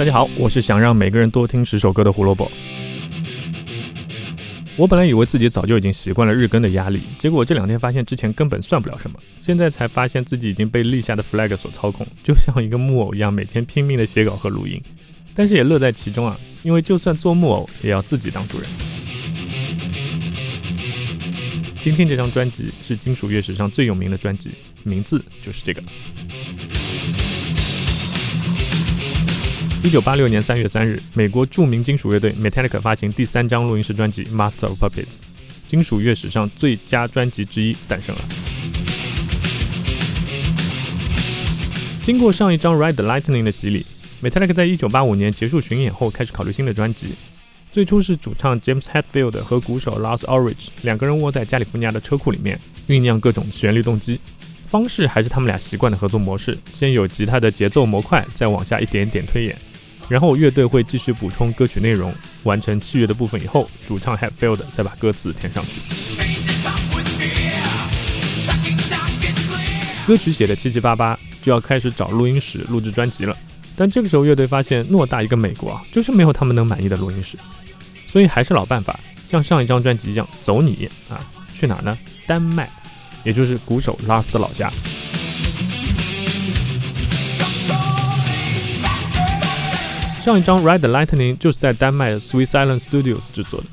大家好，我是想让每个人多听十首歌的胡萝卜。我本来以为自己早就已经习惯了日更的压力，结果这两天发现之前根本算不了什么，现在才发现自己已经被立下的 flag 所操控，就像一个木偶一样，每天拼命的写稿和录音，但是也乐在其中啊，因为就算做木偶，也要自己当主人。今天这张专辑是金属乐史上最有名的专辑，名字就是这个。一九八六年三月三日，美国著名金属乐队 Metallica 发行第三张录音室专辑《Master of Puppets》，金属乐史上最佳专辑之一诞生了。经过上一张《Ride the Lightning》的洗礼，Metallica 在一九八五年结束巡演后，开始考虑新的专辑。最初是主唱 James Hetfield 和鼓手 Lars Ulrich 两个人窝在加利福尼亚的车库里面酝酿各种旋律动机，方式还是他们俩习惯的合作模式：先有吉他的节奏模块，再往下一点点推演。然后乐队会继续补充歌曲内容，完成器乐的部分以后，主唱 Hatfield 再把歌词填上去。歌曲写的七七八八，就要开始找录音室录制专辑了。但这个时候乐队发现，偌大一个美国啊，就是没有他们能满意的录音室，所以还是老办法，像上一张专辑一样，走你啊，去哪呢？丹麦，也就是鼓手拉斯的老家。上一张《Ride the Lightning》就是在丹麦的 Sweet Silence Studios 制作的，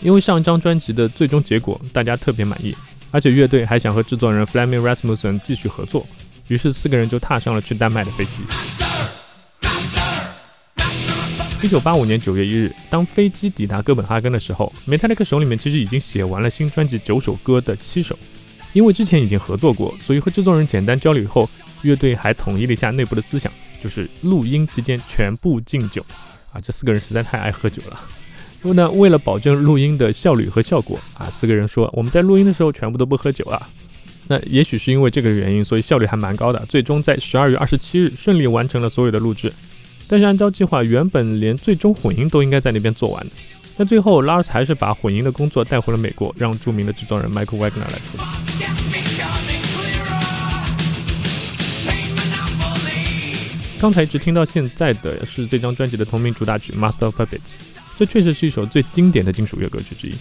因为上一张专辑的最终结果大家特别满意，而且乐队还想和制作人 Flaming Rasmussen 继续合作，于是四个人就踏上了去丹麦的飞机。一九八五年九月一日，当飞机抵达哥本哈根的时候，Metallica 手里面其实已经写完了新专辑九首歌的七首，因为之前已经合作过，所以和制作人简单交流以后，乐队还统一了一下内部的思想。就是录音期间全部敬酒啊！这四个人实在太爱喝酒了。那么呢，为了保证录音的效率和效果啊，四个人说我们在录音的时候全部都不喝酒啊。那也许是因为这个原因，所以效率还蛮高的。最终在十二月二十七日顺利完成了所有的录制。但是按照计划，原本连最终混音都应该在那边做完的。但最后，Lars 还是把混音的工作带回了美国，让著名的制作人 Michael Wagner 来处理。刚才一直听到现在的是这张专辑的同名主打曲《Master of Puppets》，这确实是一首最经典的金属乐歌曲之一。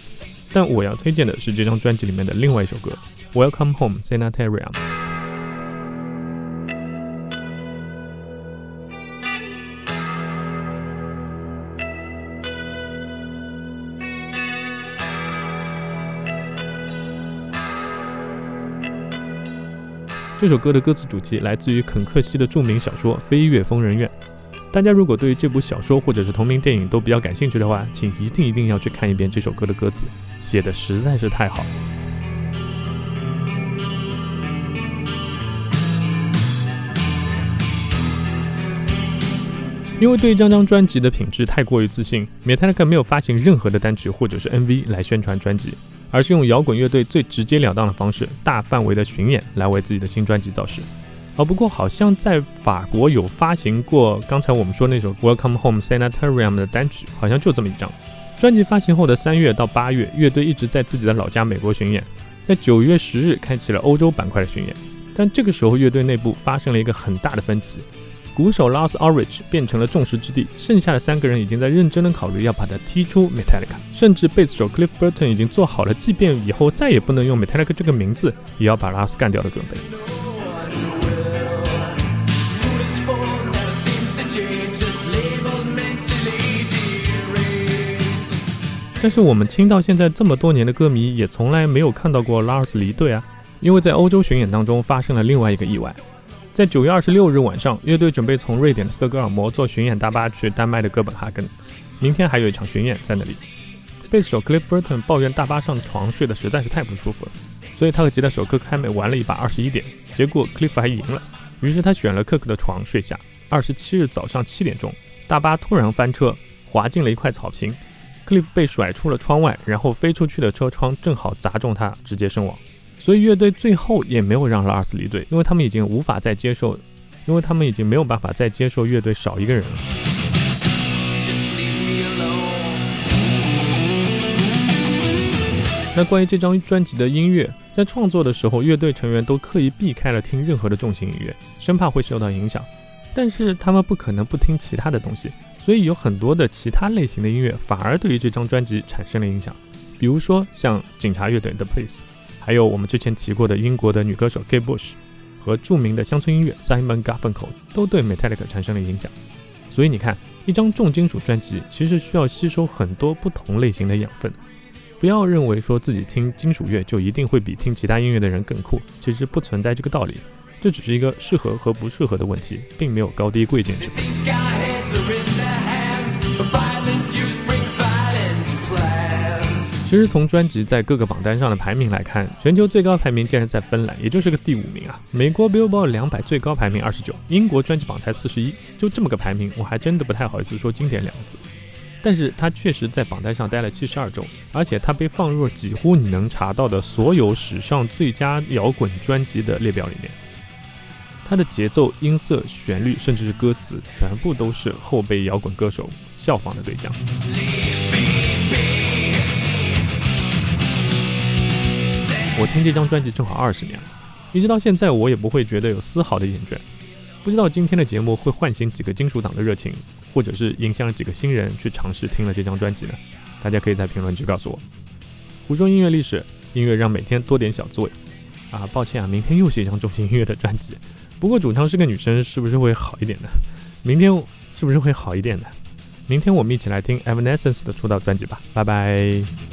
但我要推荐的是这张专辑里面的另外一首歌《Welcome Home Sanitarium》。这首歌的歌词主题来自于肯克西的著名小说《飞越疯人院》。大家如果对于这部小说或者是同名电影都比较感兴趣的话，请一定一定要去看一遍这首歌的歌词，写的实在是太好。因为对这张专辑的品质太过于自信，Metallica 没有发行任何的单曲或者是 MV 来宣传专辑。而是用摇滚乐队最直截了当的方式，大范围的巡演来为自己的新专辑造势。哦，不过好像在法国有发行过刚才我们说那首《Welcome Home Sanitarium》的单曲，好像就这么一张。专辑发行后的三月到八月，乐队一直在自己的老家美国巡演，在九月十日开启了欧洲板块的巡演。但这个时候，乐队内部发生了一个很大的分歧。鼓手 Lars Ulrich 变成了众矢之的，剩下的三个人已经在认真的考虑要把他踢出 Metallica，甚至贝斯手 Cliff Burton 已经做好了，即便以后再也不能用 Metallica 这个名字，也要把 Lars 干掉的准备。但是我们听到现在这么多年的歌迷，也从来没有看到过 Lars 离队啊，因为在欧洲巡演当中发生了另外一个意外。在九月二十六日晚上，乐队准备从瑞典的斯德哥尔摩坐巡演大巴去丹麦的哥本哈根。明天还有一场巡演在那里。贝斯手 Cliff Burton 抱怨大巴上床睡得实在是太不舒服了，所以他和吉他手克开美玩了一把二十一点，结果 Cliff 还赢了。于是他选了克克的床睡下。二十七日早上七点钟，大巴突然翻车，滑进了一块草坪，Cliff 被甩出了窗外，然后飞出去的车窗正好砸中他，直接身亡。所以乐队最后也没有让拉尔斯离队，因为他们已经无法再接受，因为他们已经没有办法再接受乐队少一个人了。那关于这张专辑的音乐，在创作的时候，乐队成员都刻意避开了听任何的重型音乐，生怕会受到影响。但是他们不可能不听其他的东西，所以有很多的其他类型的音乐反而对于这张专辑产生了影响，比如说像警察乐队的 Police，还有我们之前提过的英国的女歌手 Kate Bush 和著名的乡村音乐 Simon Garfunkel 都对 Metallica 产生了影响。所以你看，一张重金属专辑其实需要吸收很多不同类型的养分。不要认为说自己听金属乐就一定会比听其他音乐的人更酷，其实不存在这个道理。这只是一个适合和不适合的问题，并没有高低贵贱之分。其实从专辑在各个榜单上的排名来看，全球最高排名竟然在芬兰，也就是个第五名啊！美国 Billboard 两百最高排名二十九，英国专辑榜才四十一，就这么个排名，我还真的不太好意思说经典两个字。但是它确实在榜单上待了七十二周，而且它被放入了几乎你能查到的所有史上最佳摇滚专辑的列表里面。它的节奏、音色、旋律，甚至是歌词，全部都是后辈摇滚歌手效仿的对象。我听这张专辑正好二十年了，一直到现在，我也不会觉得有丝毫的厌倦。不知道今天的节目会唤醒几个金属党的热情，或者是影响几个新人去尝试听了这张专辑呢？大家可以在评论区告诉我。胡说音乐历史，音乐让每天多点小滋味。啊，抱歉啊，明天又是一张重型音乐的专辑。不过主唱是个女生，是不是会好一点呢？明天是不是会好一点呢？明天我们一起来听 Evanescence 的出道专辑吧，拜拜。